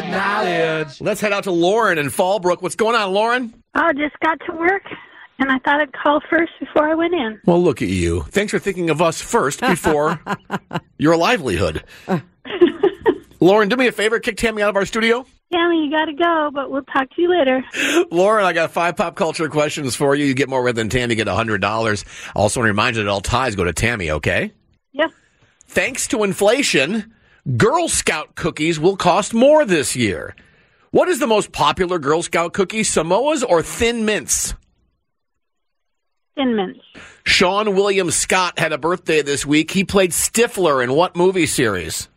Hollywood Knowledge. Let's head out to Lauren in Fallbrook. What's going on, Lauren? Oh, I just got to work, and I thought I'd call first before I went in. Well, look at you. Thanks for thinking of us first before your livelihood. Lauren, do me a favor, kick Tammy out of our studio. Tammy, you got to go, but we'll talk to you later. Lauren, I got five pop culture questions for you. You get more red than Tammy, get $100. Also, want to remind you that all ties go to Tammy, okay? Yep. Thanks to inflation, Girl Scout cookies will cost more this year. What is the most popular Girl Scout cookie, Samoas or Thin Mints? Thin mints. Seann William Scott had a birthday this week. He played Stifler in what movie series?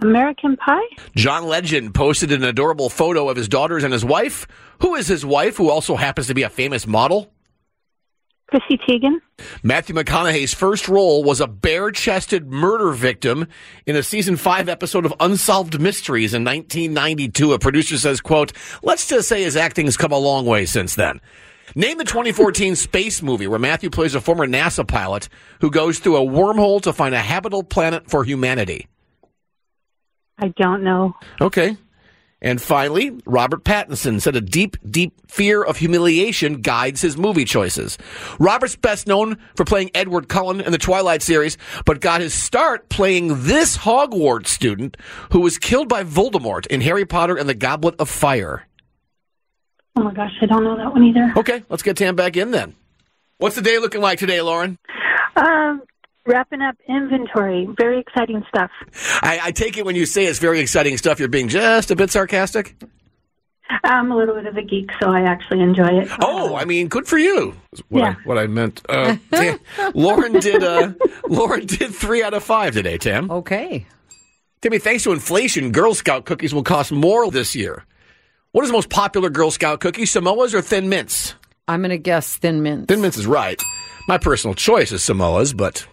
American Pie? John Legend posted an adorable photo of his daughters and his wife. Who is his wife, who also happens to be a famous model? Chrissy Teigen? Matthew McConaughey's first role was a bare chested murder victim in a season five episode of Unsolved Mysteries in 1992. A producer says, quote, let's just say his acting has come a long way since then. Name the 2014 space movie where Matthew plays a former NASA pilot who goes through a wormhole to find a habitable planet for humanity. I don't know. Okay. And finally, Robert Pattinson said a deep, deep fear of humiliation guides his movie choices. Robert's best known for playing Edward Cullen in the Twilight series, but got his start playing this Hogwarts student who was killed by Voldemort in Harry Potter and the Goblet of Fire. Oh my gosh, I don't know that one either. Okay, let's get Tam back in then. What's the day looking like today, Lauren? Um, wrapping up inventory. Very exciting stuff. I, I take it when you say it's very exciting stuff, you're being just a bit sarcastic? I'm a little bit of a geek, so I actually enjoy it. Oh, I mean, good for you. is What, Yeah. I, what I meant. Uh, Tam, Lauren did. Uh, Lauren did three out of five today. Tam. Okay. Timmy, thanks to inflation, Girl Scout cookies will cost more this year. What is the most popular Girl Scout cookie? Samoas or Thin Mints? I'm going to guess Thin Mints. Thin Mints is right. My personal choice is Samoas, but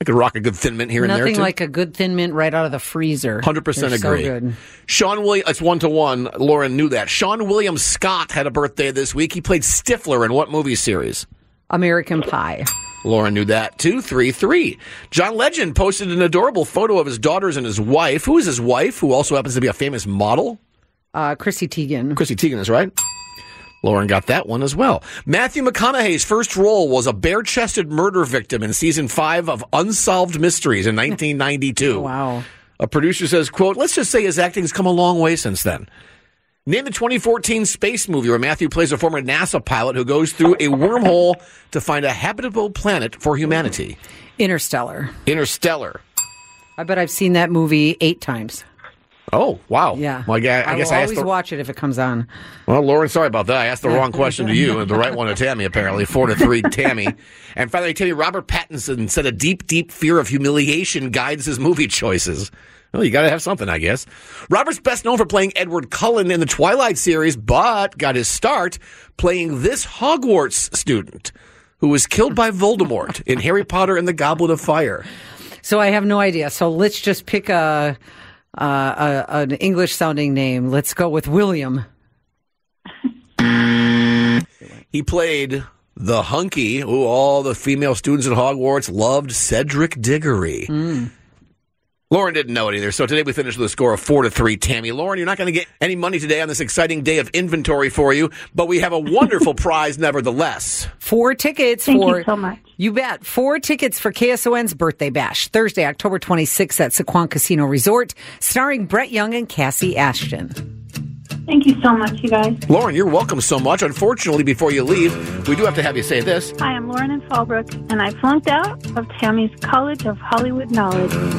I could rock a good Thin Mint here and there Nothing like a good Thin Mint right out of the freezer. Hundred percent They're so agree. good. Seann William, it's one to one. Lauren knew that. Seann William Scott had a birthday this week. He played Stifler in what movie series? American Pie. Lauren knew that. Two, three, three. John Legend posted an adorable photo of his daughters and his wife. Who is his wife? Who also happens to be a famous model? Uh, Chrissy Teigen. Chrissy Teigen is right. Lauren got that one as well. Matthew McConaughey's first role was a bare-chested murder victim in season five of Unsolved Mysteries in 1992. Wow. A producer says, quote, let's just say his acting's come a long way since then. Name the 2014 space movie where Matthew plays a former NASA pilot who goes through a wormhole to find a habitable planet for humanity. Interstellar. Interstellar. I bet I've seen that movie eight times. Oh, wow. Yeah. Well, I, gu- I I guess I always the, watch it if it comes on. Well, Lauren, sorry about that. I asked the wrong question to you and the right one to Tammy, apparently. Four to three, Tammy. And finally, Tammy, Robert Pattinson said a deep, deep fear of humiliation guides his movie choices. Well, you got to have something, I guess. Robert's best known for playing Edward Cullen in the Twilight series, but got his start playing this Hogwarts student who was killed by Voldemort in Harry Potter and the Goblet of Fire. So I have no idea. So let's just pick a, uh, a, an English sounding name. Let's go with William. he played the hunky who all the female students at Hogwarts loved, Cedric Diggory. Mm. Lauren didn't know it either, so today we finished with a score of four to three. Tammy, Lauren, you're not going to get any money today on this exciting day of inventory for you, but we have a wonderful prize nevertheless. Four tickets Thank for you so much. You bet. Four tickets for KSON's birthday bash, Thursday, October 26th at Sycuan Casino Resort, starring Brett Young and Kassi Ashton. Thank you so much, you guys. Lauren, you're welcome so much. Unfortunately, before you leave, we do have to have you say this. Hi, I'm Lauren in Fallbrook, and I flunked out of Tammy's College of Hollywood Knowledge.